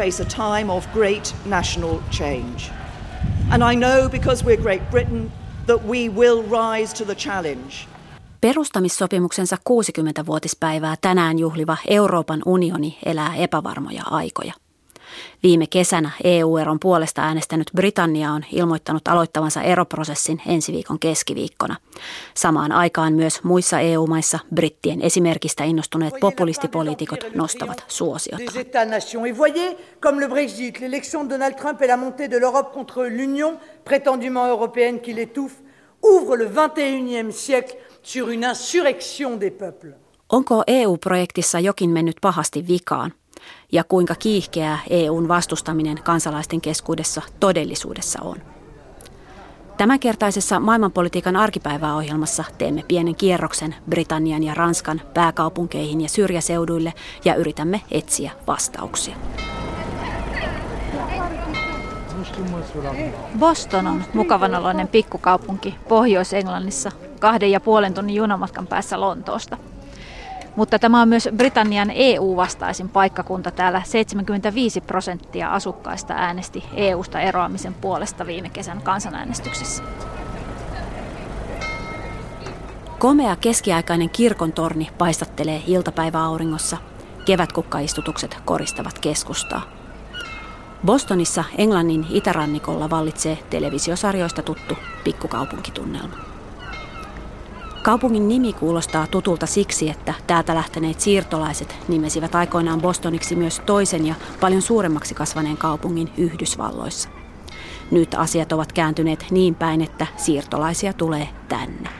face a time of great national change. And I know because we're Great Britain that we will rise to the challenge. Perustamissopimuksensa 60-vuotispäivää tänään juhliva Euroopan unioni elää epävarmoja aikoja. Viime kesänä EU-eron puolesta äänestänyt Britannia on ilmoittanut aloittavansa eroprosessin ensi viikon keskiviikkona. Samaan aikaan myös muissa EU-maissa brittien esimerkistä innostuneet populistipoliitikot nostavat suosiota. Comme le Brexit, l'élection de Donald Trump et la montée de l'Europe contre l'Union, prétendument européenne qui l'étouffe, ouvre le 21e siècle sur une insurrection des peuples. Onko EU-projektissa jokin mennyt pahasti vikaan? Ja kuinka kiihkeää EUn vastustaminen kansalaisten keskuudessa todellisuudessa on. Tämänkertaisessa maailmanpolitiikan arkipäiväohjelmassa teemme pienen kierroksen Britannian ja Ranskan pääkaupunkeihin ja syrjäseuduille ja yritämme etsiä vastauksia. Boston on mukavanoloinen pikkukaupunki Pohjois-Englannissa kahden ja puolen tunnin junamatkan päässä Lontoosta – mutta tämä on myös Britannian EU-vastaisin paikkakunta. Täällä 75 prosenttia asukkaista äänesti EUsta eroamisen puolesta viime kesän kansanäänestyksessä. Komea keskiaikainen kirkon torni paistattelee iltapäiväauringossa. Kevätkukkaistutukset koristavat keskustaa. Bostonissa Englannin itärannikolla vallitsee televisiosarjoista tuttu pikkukaupunkitunnelma. Kaupungin nimi kuulostaa tutulta siksi, että täältä lähteneet siirtolaiset nimesivät aikoinaan Bostoniksi myös toisen ja paljon suuremmaksi kasvaneen kaupungin Yhdysvalloissa. Nyt asiat ovat kääntyneet niin päin, että siirtolaisia tulee tänne.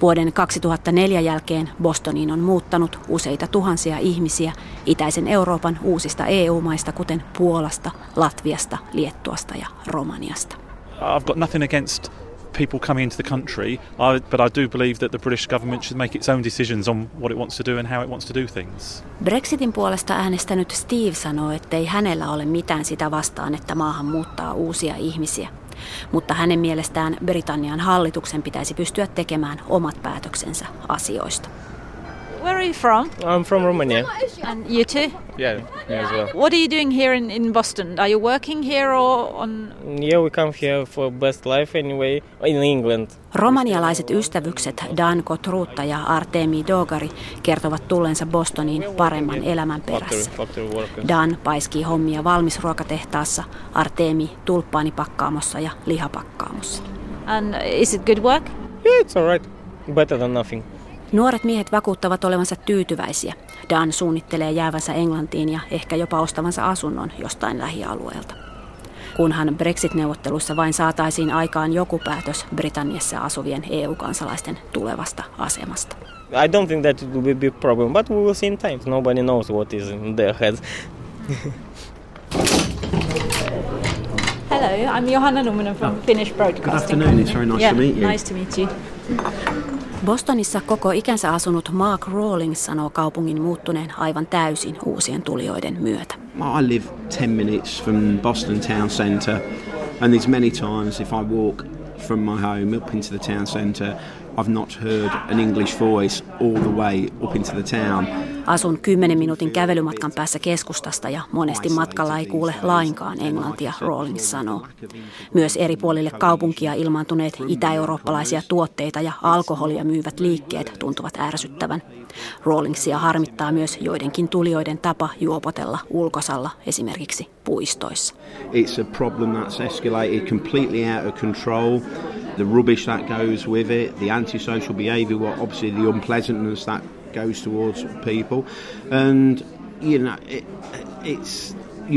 Vuoden 2004 jälkeen Bostoniin on muuttanut useita tuhansia ihmisiä itäisen Euroopan uusista EU-maista, kuten Puolasta, Latviasta, Liettuasta ja Romaniasta. I've got nothing against people coming into the country, I, but I do believe that the British government should make its own decisions on what it wants to do and how it wants to do things. Brexitin puolesta äänestänyt Steve sanoo, ettei hänellä ole mitään sitä vastaan, että maahan muuttaa uusia ihmisiä. Mutta hänen mielestään Britannian hallituksen pitäisi pystyä tekemään omat päätöksensä asioista. Where are you from? I'm from Romania. And you too? Yeah, me as well. What are you doing here in, in Boston? Are you working here or on... Yeah, we come here for best life anyway, in England. Romanialaiset ystävykset Dan Kotruutta ja Artemi Dogari kertovat tullensa Bostoniin paremman elämän perässä. Dan paiskii hommia valmisruokatehtaassa, Artemi tulppaanipakkaamossa ja lihapakkaamossa. And is it good work? Yeah, it's alright. Better than nothing. Nuoret miehet vakuuttavat olevansa tyytyväisiä. Dan suunnittelee jäävänsä Englantiin ja ehkä jopa ostavansa asunnon jostain lähialueelta. Kunhan Brexit-neuvotteluissa vain saataisiin aikaan joku päätös Britanniassa asuvien EU-kansalaisten tulevasta asemasta. I don't think that it will be a big problem, but we will see in time. Nobody knows what is in their heads. Hello, I'm Johanna Numminen from oh. Finnish Broadcasting. Good afternoon, it's very nice yeah, to meet you. Nice to meet you. Bostonissa koko ikänsä asunut Mark Rawlings sanoo kaupungin muuttuneen aivan täysin uusien tulijoiden myötä. I live 10 minutes from Boston town centre and there's many times if I walk from my home up into the town centre I've not heard an English voice all the way up into the town. Asun 10 minuutin kävelymatkan päässä keskustasta ja monesti matkalla ei kuule lainkaan englantia, Rawlings sanoo. Myös eri puolille kaupunkia ilmaantuneet itä-eurooppalaisia tuotteita ja alkoholia myyvät liikkeet tuntuvat ärsyttävän. Rawlingsia harmittaa myös joidenkin tulijoiden tapa juopotella ulkosalla, esimerkiksi puistoissa. It's a problem that's escalated completely out of control. The rubbish that goes with it, the antisocial behaviour, obviously the unpleasantness that goes towards people, and you know it, it's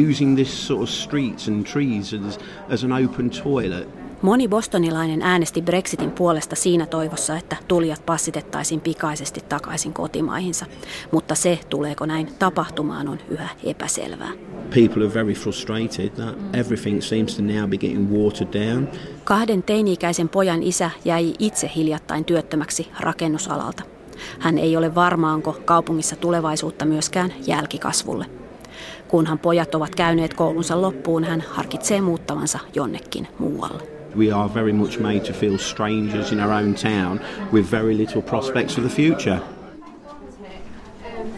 using this sort of streets and trees as, as an open toilet. Moni bostonilainen äänesti Brexitin puolesta siinä toivossa, että tulijat passitettaisiin pikaisesti takaisin kotimaihinsa. Mutta se, tuleeko näin tapahtumaan, on yhä epäselvää. People are very frustrated that everything seems to now be getting watered down. Kahden teini-ikäisen pojan isä jäi itse hiljattain työttömäksi rakennusalalta. Hän ei ole varma, onko kaupungissa tulevaisuutta myöskään jälkikasvulle. Kunhan pojat ovat käyneet koulunsa loppuun, hän harkitsee muuttavansa jonnekin muualle. We are very much made to feel strangers in our own town with very little prospects for the future.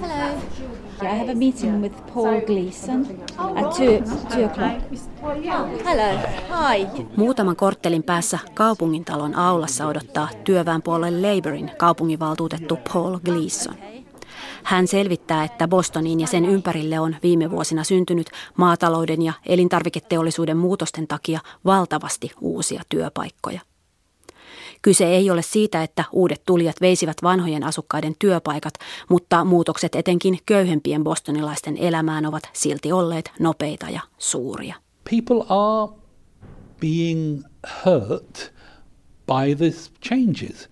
Hello. Yeah, I have a meeting with Paul Gleason at two, two o'clock. Hello. Hi. Muutaman korttelin päässä kaupungintalon aulassa odottaa työväenpuolueen Labourin kaupunginvaltuutettu Paul Gleason. Hän selvittää, että Bostonin ja sen ympärille on viime vuosina syntynyt maatalouden ja elintarviketeollisuuden muutosten takia valtavasti uusia työpaikkoja. Kyse ei ole siitä, että uudet tulijat veisivät vanhojen asukkaiden työpaikat, mutta muutokset etenkin köyhempien bostonilaisten elämään ovat silti olleet nopeita ja suuria. People are being hurt by these changes.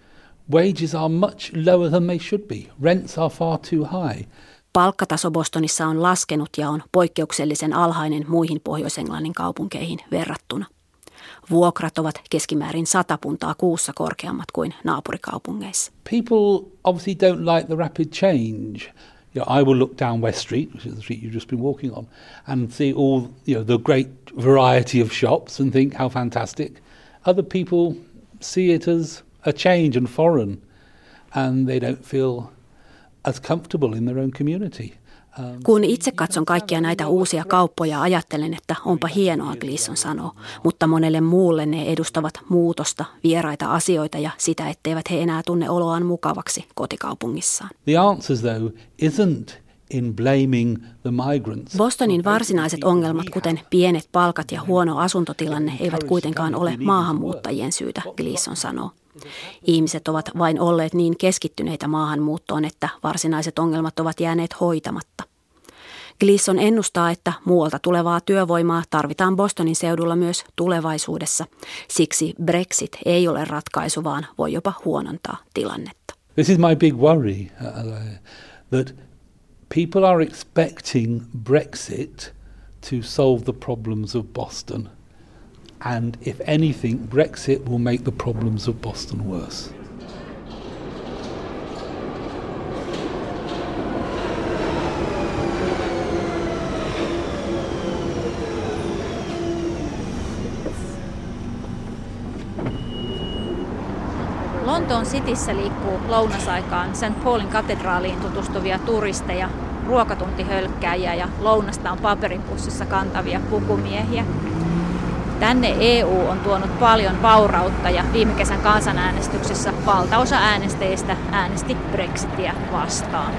Wages are much lower than they should be. Rents are far too high. Palkkataso Bostonissa on laskenut ja on poikkeuksellisen alhainen muihin Pohjois-Englannin kaupunkeihin verrattuna. Vuokrat ovat keskimäärin sata puntaa kuussa korkeammat kuin naapurikaupungeissa. People obviously don't like the rapid change. You know, I will look down West Street, which is the street you've just been walking on, and see all you know the great variety of shops and think how fantastic. Other people see it as a change and foreign, and they don't feel as comfortable in their own community. Kun itse katson kaikkia näitä uusia kauppoja, ajattelen, että onpa hienoa, Gleason sanoo, mutta monelle muulle ne edustavat muutosta, vieraita asioita ja sitä, etteivät he enää tunne oloaan mukavaksi kotikaupungissaan. The answers though isn't in blaming the migrants. Bostonin varsinaiset ongelmat, kuten pienet palkat ja huono asuntotilanne, eivät kuitenkaan ole maahanmuuttajien syytä, Gleason sanoo. Ihmiset ovat vain olleet niin keskittyneitä maahanmuuttoon, että varsinaiset ongelmat ovat jääneet hoitamatta. Gleason ennustaa, että muualta tulevaa työvoimaa tarvitaan Bostonin seudulla myös tulevaisuudessa. Siksi Brexit ei ole ratkaisu, vaan voi jopa huonontaa tilannetta. This is my big worry, that people are expecting Brexit to solve the problems of Boston – and if anything, Brexit will make the problems of Boston worse. Lontoon Cityssä liikkuu lounasaikaan St. Paulin katedraaliin tutustuvia turisteja, ruokatuntihölkkääjiä ja lounastaan paperipussissa kantavia pukumiehiä. Tänne EU on tuonut paljon vaurautta ja viime kesän kansanäänestyksessä valtaosa äänestäjistä äänesti Brexitia vastaan.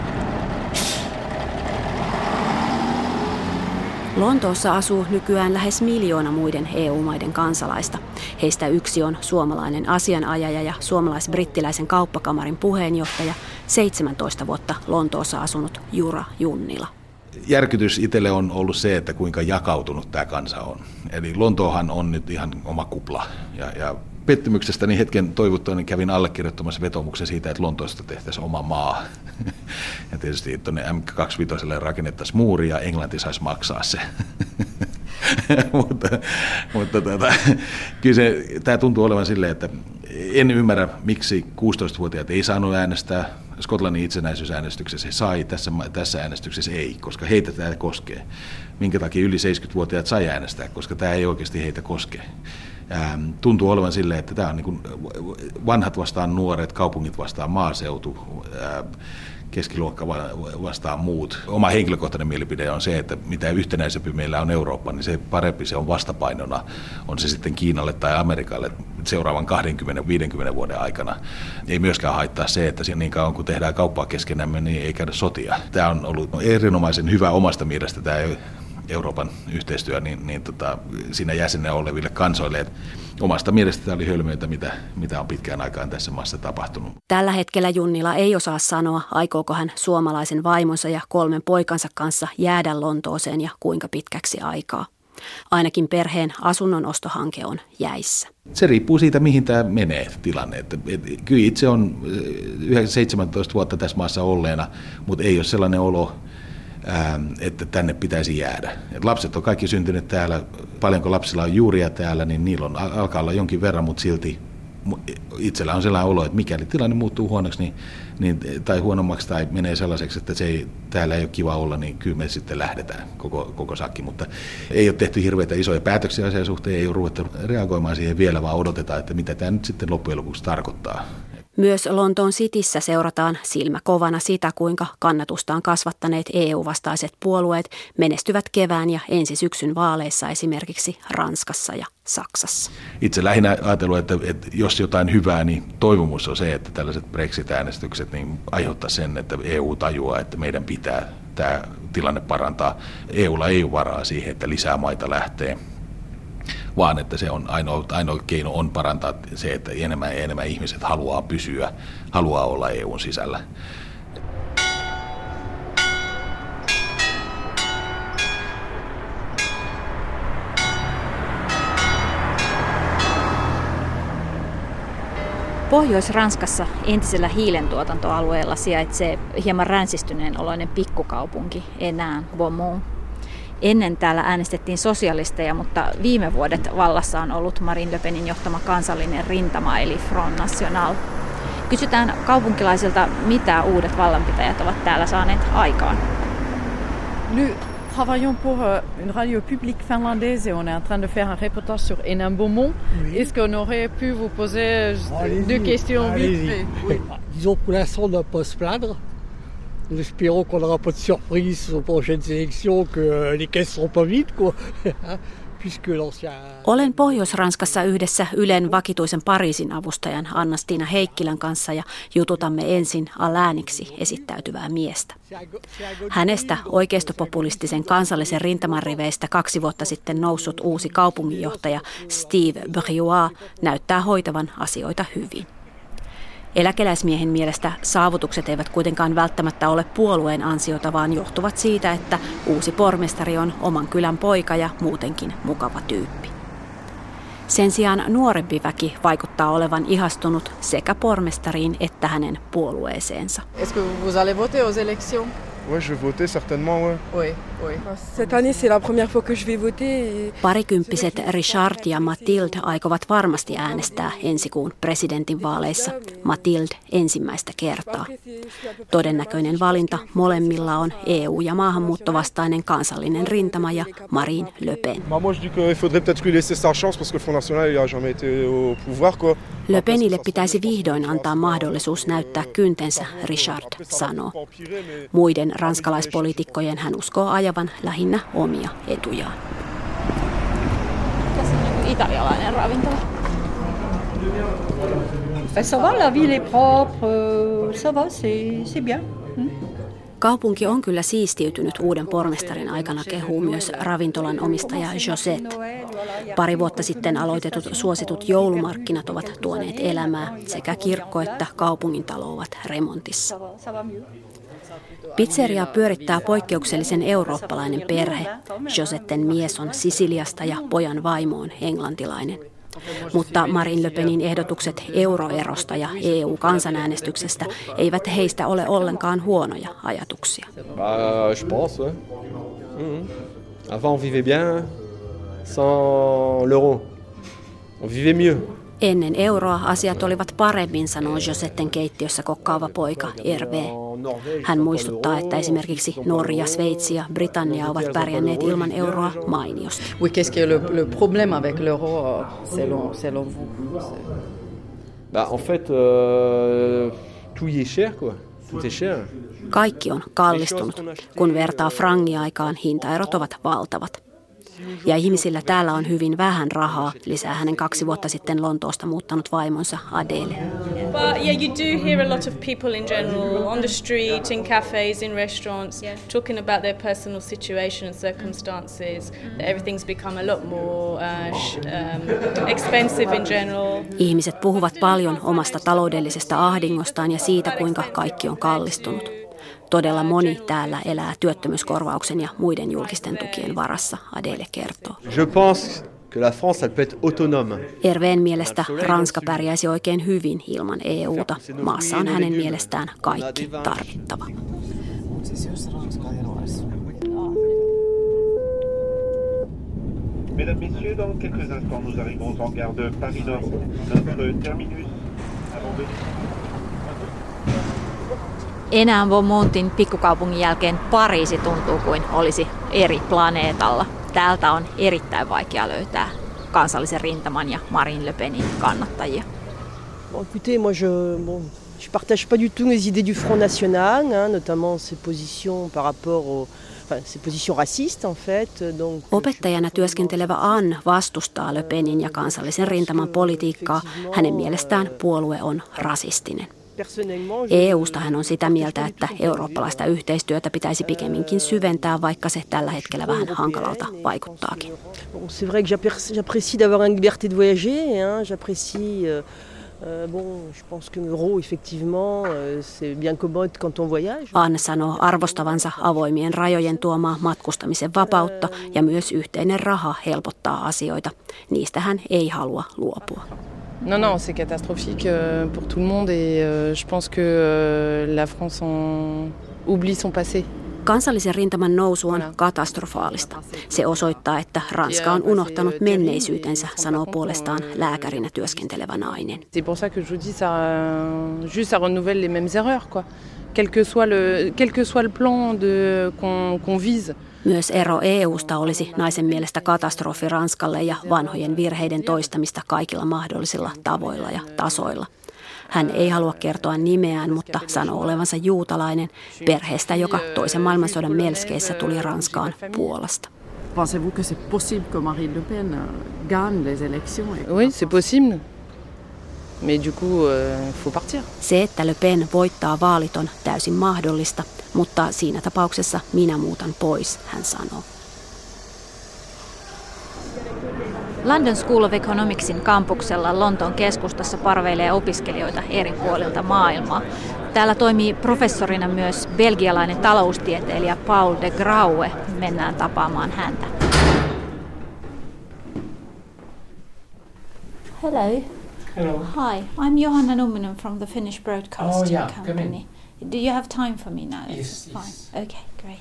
Lontoossa asuu nykyään lähes miljoona muiden EU-maiden kansalaista. Heistä yksi on suomalainen asianajaja ja suomalais-brittiläisen kauppakamarin puheenjohtaja, 17 vuotta Lontoossa asunut Jura Junnila järkytys itselle on ollut se, että kuinka jakautunut tämä kansa on. Eli Lontoohan on nyt ihan oma kupla. Ja, ja pettymyksestäni hetken toivottuani kävin allekirjoittamassa vetomuksen siitä, että Lontoosta tehtäisiin oma maa. Ja tietysti tuonne M25 rakennettaisiin muuri ja Englanti saisi maksaa se. mutta mutta tota, kyllä se, tämä tuntuu olevan silleen, että en ymmärrä, miksi 16-vuotiaat ei saanut äänestää. Skotlannin itsenäisyysäänestyksessä he sai, tässä, tässä äänestyksessä ei, koska heitä tämä koskee. Minkä takia yli 70-vuotiaat sai äänestää, koska tämä ei oikeasti heitä koske. Ähm, tuntuu olevan silleen, että tämä on niin vanhat vastaan nuoret, kaupungit vastaan maaseutu. Keskiluokka vastaan muut. Oma henkilökohtainen mielipide on se, että mitä yhtenäisempi meillä on Eurooppa, niin se parempi se on vastapainona, on se sitten Kiinalle tai Amerikalle seuraavan 20-50 vuoden aikana. Ei myöskään haittaa se, että niin kauan kun tehdään kauppaa keskenämme, niin ei käydä sotia. Tämä on ollut erinomaisen hyvä omasta mielestä tämä Euroopan yhteistyö niin, niin tota, siinä jäsenä oleville kansoille. omasta mielestä tämä oli hölmöitä, mitä, mitä on pitkään aikaan tässä maassa tapahtunut. Tällä hetkellä Junnila ei osaa sanoa, aikooko hän suomalaisen vaimonsa ja kolmen poikansa kanssa jäädä Lontooseen ja kuinka pitkäksi aikaa. Ainakin perheen asunnon ostohanke on jäissä. Se riippuu siitä, mihin tämä menee tilanne. Että, et, kyllä itse on 17 vuotta tässä maassa olleena, mutta ei ole sellainen olo, että tänne pitäisi jäädä. Et lapset on kaikki syntyneet täällä, paljonko lapsilla on juuria täällä, niin niillä on, alkaa olla jonkin verran, mutta silti itsellä on sellainen olo, että mikäli tilanne muuttuu huonoksi niin, niin, tai huonommaksi tai menee sellaiseksi, että se ei, täällä ei ole kiva olla, niin kyllä me sitten lähdetään koko, koko sakki. Mutta ei ole tehty hirveitä isoja päätöksiä asian suhteen, ei ole ruvettu reagoimaan siihen vielä, vaan odotetaan, että mitä tämä nyt sitten loppujen lopuksi tarkoittaa. Myös Lontoon Cityssä seurataan silmä kovana sitä, kuinka kannatustaan kasvattaneet EU-vastaiset puolueet menestyvät kevään ja ensi syksyn vaaleissa esimerkiksi Ranskassa ja Saksassa. Itse lähinnä ajatellut, että, että jos jotain hyvää, niin toivomus on se, että tällaiset Brexit-äänestykset niin aiheuttaa sen, että EU tajuaa, että meidän pitää tämä tilanne parantaa. EUlla ei ole varaa siihen, että lisää maita lähtee vaan että se on ainoa, ainoa keino on parantaa se, että enemmän ja enemmän ihmiset haluaa pysyä, haluaa olla EUn sisällä. Pohjois-Ranskassa entisellä hiilentuotantoalueella sijaitsee hieman ränsistyneen oloinen pikkukaupunki enää Beaumont. Ennen täällä äänestettiin sosialisteja, mutta viime vuodet vallassa on ollut Marine Le Penin johtama kansallinen rintama eli Front National. Kysytään kaupunkilaisilta, mitä uudet vallanpitäjät ovat täällä saaneet aikaan. Nous travaillons pour euh, une radio publique finlandaise et on est en train de faire un reportage sur Hénin Beaumont. Oui. Est-ce qu'on aurait pu vous poser deux questions vite fait oui. Disons pour l'instant on ne pas se plaindre. Nous espérons qu'on n'aura pas de surprise aux prochaines élections, que euh, les caisses seront pas vides, quoi. Olen Pohjois-Ranskassa yhdessä Ylen vakituisen Pariisin avustajan Anna-Stiina Heikkilän kanssa ja jututamme ensin Aläniksi esittäytyvää miestä. Hänestä oikeistopopulistisen kansallisen rintaman riveistä kaksi vuotta sitten noussut uusi kaupunginjohtaja Steve Briois näyttää hoitavan asioita hyvin. Eläkeläismiehen mielestä saavutukset eivät kuitenkaan välttämättä ole puolueen ansiota, vaan johtuvat siitä, että uusi pormestari on oman kylän poika ja muutenkin mukava tyyppi. Sen sijaan nuorempi väki vaikuttaa olevan ihastunut sekä pormestariin että hänen puolueeseensa. Est-ce que vous allez voter aux élections? Ouais, je vais voter certainement, ouais. Oui, oui. Parikymppiset Richard ja Mathilde aikovat varmasti äänestää ensi kuun presidentinvaaleissa. Mathilde ensimmäistä kertaa. Todennäköinen valinta molemmilla on EU- ja maahanmuuttovastainen kansallinen rintama ja Marine Le Pen. Le Penille pitäisi vihdoin antaa mahdollisuus näyttää kyntensä, Richard sanoo. Muiden ranskalaispoliitikkojen hän uskoo ajavan lähinnä omia etujaan. Tässä on italialainen ravintola. Ça va, la ville est propre, ça va, c'est bien. Hmm? Kaupunki on kyllä siistiytynyt uuden pormestarin aikana, kehuu myös ravintolan omistaja Josette. Pari vuotta sitten aloitetut suositut joulumarkkinat ovat tuoneet elämää. Sekä kirkko että kaupungin talo ovat remontissa. Pizzeria pyörittää poikkeuksellisen eurooppalainen perhe. Josetten mies on Sisiliasta ja pojan vaimo on englantilainen. Mutta Marin Le Penin ehdotukset euroerosta ja EU-kansanäänestyksestä eivät heistä ole ollenkaan huonoja ajatuksia. je pense, ouais. Mm-hmm. Avant on vivait bien sans l'euro. On vivait mieux. Ennen euroa asiat olivat paremmin, sanoo Josetten keittiössä kokkaava poika Hervé. Hän muistuttaa, että esimerkiksi Norja, Sveitsi ja Britannia ovat pärjänneet ilman euroa mainiosti. Oui, qu'est-ce que le, le problème avec l'euro selon, selon vous? Bah, en fait, euh, tout y est cher, quoi. Tout est cher. Kaikki on kallistunut. Kun vertaa frangiaikaan, hintaerot ovat valtavat. Ja ihmisillä täällä on hyvin vähän rahaa, lisää hänen kaksi vuotta sitten Lontoosta muuttanut vaimonsa Adele. But yeah, you do hear a lot of people in general on the street, in cafes, in restaurants, talking about their personal situation and circumstances. That everything's become a lot more uh, um, expensive in general. Ihmiset puhuvat paljon omasta taloudellisesta ahdingostaan ja siitä, kuinka kaikki on kallistunut. Todella moni täällä elää työttömyyskorvauksen ja muiden julkisten tukien varassa, Adele kertoo. Je pense que la France elle peut être autonome. Erveen mielestä Ranska pärjäisi oikein hyvin ilman EUta. Maassa on hänen mielestään kaikki tarvittava. Mesdames, Messieurs, dans quelques instants, nous arrivons en gare de Paris-Nord. Notre terminus Enää Beaumontin pikkukaupungin jälkeen Pariisi tuntuu kuin olisi eri planeetalla. Täältä on erittäin vaikea löytää kansallisen rintaman ja Marine Le Penin kannattajia. Bon, écoutez, moi je bon, je partage pas du tout les idées du Front National, hein, notamment ses positions par rapport au enfin, ses positions racistes en fait. Donc, Opettajana työskentelevä Ann vastustaa Le Penin ja kansallisen rintaman politiikkaa. Hänen mielestään puolue on rasistinen. EUsta hän on sitä mieltä, että eurooppalaista yhteistyötä pitäisi pikemminkin syventää, vaikka se tällä hetkellä vähän hankalalta vaikuttaakin. C'est vrai que j'apprécie d'avoir une liberté de voyager, j'apprécie euh, Euh, bon, je pense que l'euro, effectivement, euh, c'est bien commode quand on voyage. Anne sanoo arvostavansa avoimien rajojen tuomaa matkustamisen vapautta ja myös yhteinen raha helpottaa asioita. Niistä hän ei halua luopua. Non, non, c'est catastrophique euh, pour tout le monde et je pense que la France en oublie son passé. Kansallisen rintaman nousu on katastrofaalista. Se osoittaa, että Ranska on unohtanut menneisyytensä, sanoo puolestaan lääkärinä työskentelevä nainen. C'est pour ça que je vous dis, ça, juste ça renouvelle les mêmes erreurs, quoi. Quel que soit le, quel que soit le plan qu'on qu vise. Myös ero EUsta olisi naisen mielestä katastrofi Ranskalle ja vanhojen virheiden toistamista kaikilla mahdollisilla tavoilla ja tasoilla. Hän ei halua kertoa nimeään, mutta sanoo olevansa juutalainen perheestä, joka toisen maailmansodan melskeissä tuli Ranskaan Puolasta. Pensez-vous que c'est possible que Marine Le Pen gagne les élections? Oui, c'est possible. Mais du coup, euh, faut partir. Se, että Le Pen voittaa vaalit on täysin mahdollista, mutta siinä tapauksessa minä muutan pois, hän sanoo. London School of Economicsin kampuksella Lontoon keskustassa parveilee opiskelijoita eri puolilta maailmaa. Täällä toimii professorina myös belgialainen taloustieteilijä Paul de Graue. Mennään tapaamaan häntä. Hello. Hello. Hi, I'm Johanna Numminen from the Finnish Broadcasting oh, yeah. Company. Do you have time for me now? Yes, Fine. yes. Okay, great.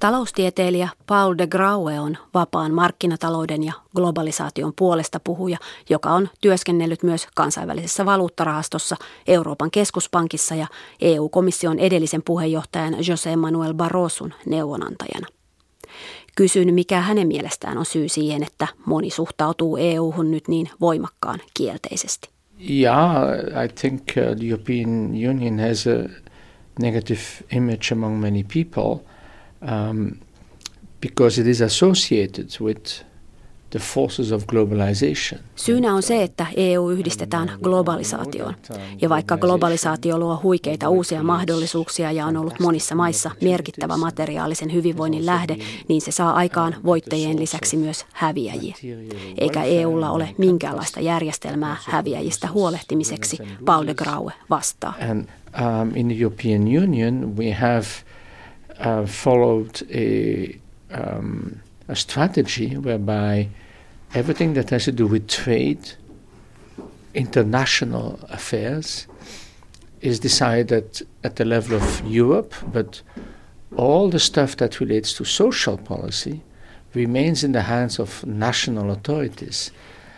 Taloustieteilijä Paul de Graue on vapaan markkinatalouden ja globalisaation puolesta puhuja, joka on työskennellyt myös kansainvälisessä valuuttarahastossa, Euroopan keskuspankissa ja EU-komission edellisen puheenjohtajan José Manuel Barroson neuvonantajana. Kysyn, mikä hänen mielestään on syy siihen, että moni suhtautuu EU-hun nyt niin voimakkaan kielteisesti. Yeah, I think uh, the European Union has a negative image among many people um, because it is associated with the forces of globalization. Syynä on se, että EU yhdistetään globalisaatioon. Ja vaikka globalisaatio luo huikeita uusia mahdollisuuksia ja on ollut monissa maissa merkittävä materiaalisen hyvinvoinnin lähde, niin se saa aikaan voittajien lisäksi myös häviäjiä. Eikä EUlla ole minkäänlaista järjestelmää häviäjistä huolehtimiseksi, Paul de Graue vastaa. And, um, in the European Union we have uh, followed a um, a strategy whereby everything that has to do with trade, international affairs, is decided at the level of Europe, but all the stuff that relates to social policy remains in the hands of national authorities.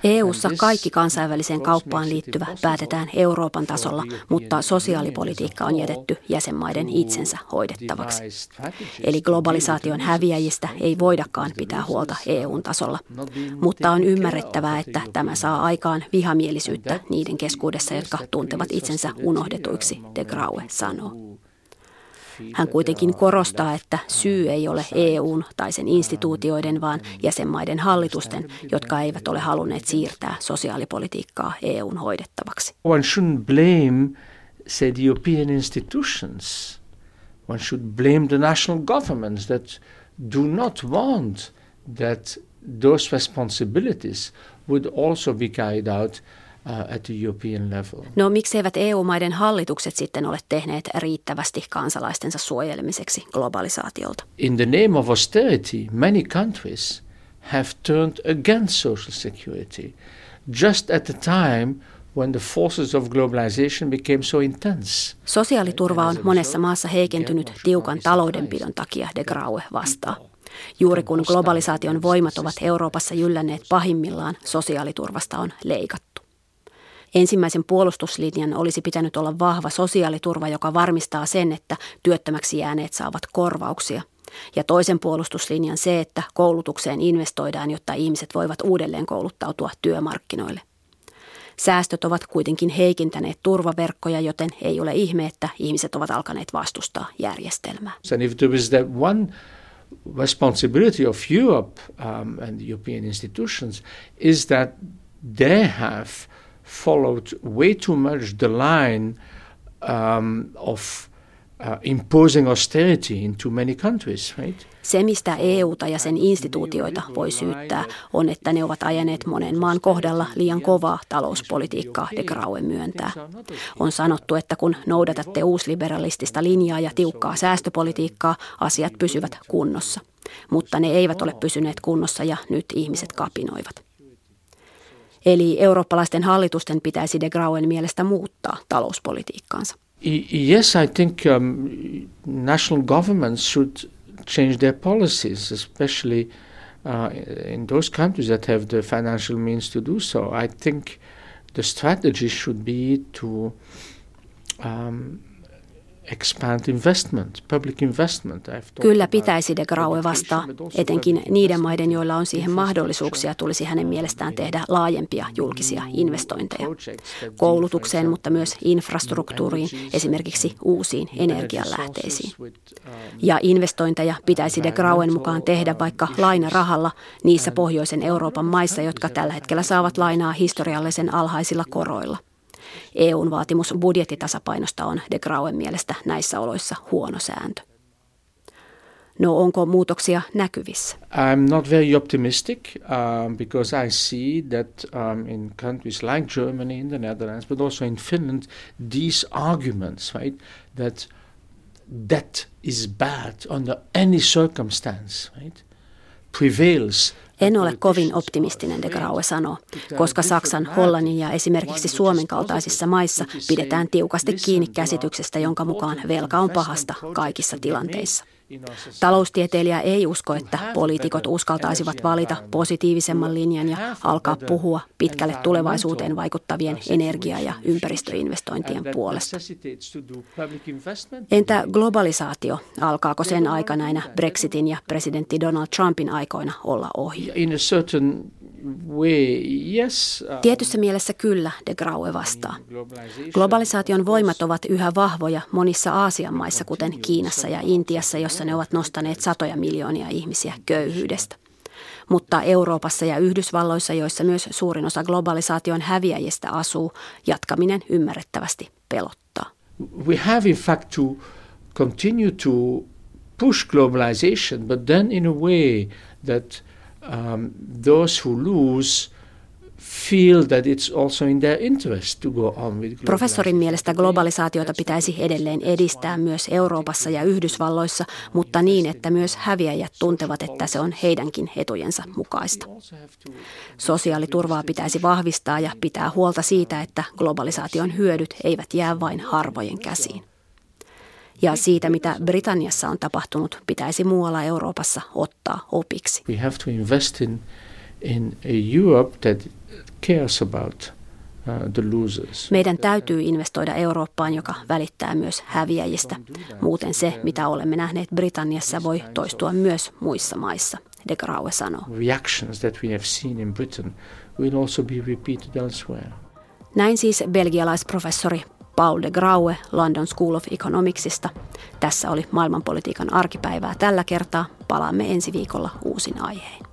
EU:ssa kaikki kansainväliseen kauppaan liittyvä päätetään Euroopan tasolla, mutta sosiaalipolitiikka on jätetty jäsenmaiden itsensä hoidettavaksi. Eli globalisaation häviäjistä ei voidakaan pitää huolta EUn tasolla, mutta on ymmärrettävää, että tämä saa aikaan vihamielisyyttä niiden keskuudessa, jotka tuntevat itsensä unohdetuiksi, de Graue sanoo. Hän kuitenkin korostaa, että syy ei ole EUn tai sen instituutioiden, vaan jäsenmaiden hallitusten, jotka eivät ole halunneet siirtää sosiaalipolitiikkaa EUn hoidettavaksi. One shouldn't blame, the European institutions. One should blame the national governments that do not want that those responsibilities would also be carried out at the European level. No mikseivät EU-maiden hallitukset sitten ole tehneet riittävästi kansalaistensa suojelemiseksi globalisaatiolta? In the name of austerity, many countries have turned against social security just at the time when the forces of globalization became so intense. Sosiaaliturva on monessa maassa heikentynyt tiukan taloudenpidon takia, de Graue vastaa. Juuri kun globalisaation voimat ovat Euroopassa jyllänneet pahimmillaan, sosiaaliturvasta on leikattu. Ensimmäisen puolustuslinjan olisi pitänyt olla vahva sosiaaliturva, joka varmistaa sen, että työttömäksi jääneet saavat korvauksia. Ja toisen puolustuslinjan se, että koulutukseen investoidaan, jotta ihmiset voivat uudelleen kouluttautua työmarkkinoille. Säästöt ovat kuitenkin heikentäneet turvaverkkoja, joten ei ole ihme, että ihmiset ovat alkaneet vastustaa järjestelmää. And if there is that one responsibility of Europe um, and European institutions is that they have followed way too much the line um, of uh, imposing austerity in too many countries, right? Se, mistä EUta ja sen instituutioita voi syyttää, on, että ne ovat ajaneet monen maan kohdalla liian kovaa talouspolitiikkaa, de Graue myöntää. On sanottu, että kun noudatatte uusliberalistista linjaa ja tiukkaa säästöpolitiikkaa, asiat pysyvät kunnossa. Mutta ne eivät ole pysyneet kunnossa ja nyt ihmiset kapinoivat. Eli eurooppalaisten hallitusten pitäisi de Grauen mielestä muuttaa talouspolitiikkaansa. Yes, I think um, national governments should change their policies, especially uh, in those countries that have the financial means to do so. I think the strategy should be to um, Kyllä pitäisi de Graue vastaa, etenkin niiden maiden, joilla on siihen mahdollisuuksia, tulisi hänen mielestään tehdä laajempia julkisia investointeja. Koulutukseen, mutta myös infrastruktuuriin, esimerkiksi uusiin energianlähteisiin. Ja investointeja pitäisi de Grauen mukaan tehdä vaikka lainarahalla niissä pohjoisen Euroopan maissa, jotka tällä hetkellä saavat lainaa historiallisen alhaisilla koroilla. EUn vaatimus budjettitasapainosta on de Grauen mielestä näissä oloissa huono sääntö. No onko muutoksia näkyvissä? I'm not very optimistic um, because I see that um, in countries like Germany, in the Netherlands, but also in Finland, these arguments, right, that debt is bad under any circumstance, right, prevails en ole kovin optimistinen, de Graue sanoo, koska Saksan, Hollannin ja esimerkiksi Suomen kaltaisissa maissa pidetään tiukasti kiinni käsityksestä, jonka mukaan velka on pahasta kaikissa tilanteissa. Taloustieteilijä ei usko, että poliitikot uskaltaisivat valita positiivisemman linjan ja alkaa puhua pitkälle tulevaisuuteen vaikuttavien energia- ja ympäristöinvestointien puolesta. Entä globalisaatio? Alkaako sen aika näinä Brexitin ja presidentti Donald Trumpin aikoina olla ohi? Tietyssä mielessä kyllä, de Graue vastaa. Globalisaation voimat ovat yhä vahvoja monissa Aasian maissa, kuten Kiinassa ja Intiassa, jossa ne ovat nostaneet satoja miljoonia ihmisiä köyhyydestä. Mutta Euroopassa ja Yhdysvalloissa, joissa myös suurin osa globalisaation häviäjistä asuu, jatkaminen ymmärrettävästi pelottaa. We have in fact to continue to push globalization, but then in a way that um, those who lose feel that it's also in their interest to go on with Professorin mielestä globalisaatiota pitäisi edelleen edistää myös Euroopassa ja Yhdysvalloissa, mutta niin, että myös häviäjät tuntevat, että se on heidänkin etujensa mukaista. Sosiaaliturvaa pitäisi vahvistaa ja pitää huolta siitä, että globalisaation hyödyt eivät jää vain harvojen käsiin. Ja siitä, mitä Britanniassa on tapahtunut, pitäisi muualla Euroopassa ottaa opiksi. We have to invest in, in a Europe that cares about uh. Meidän täytyy investoida Eurooppaan, joka välittää myös häviäjistä. Muuten se, mitä olemme nähneet Britanniassa, voi toistua myös muissa maissa, de Graue sanoo. Näin siis belgialaisprofessori Paul de Graue London School of Economicsista. Tässä oli maailmanpolitiikan arkipäivää tällä kertaa. Palaamme ensi viikolla uusin aiheen.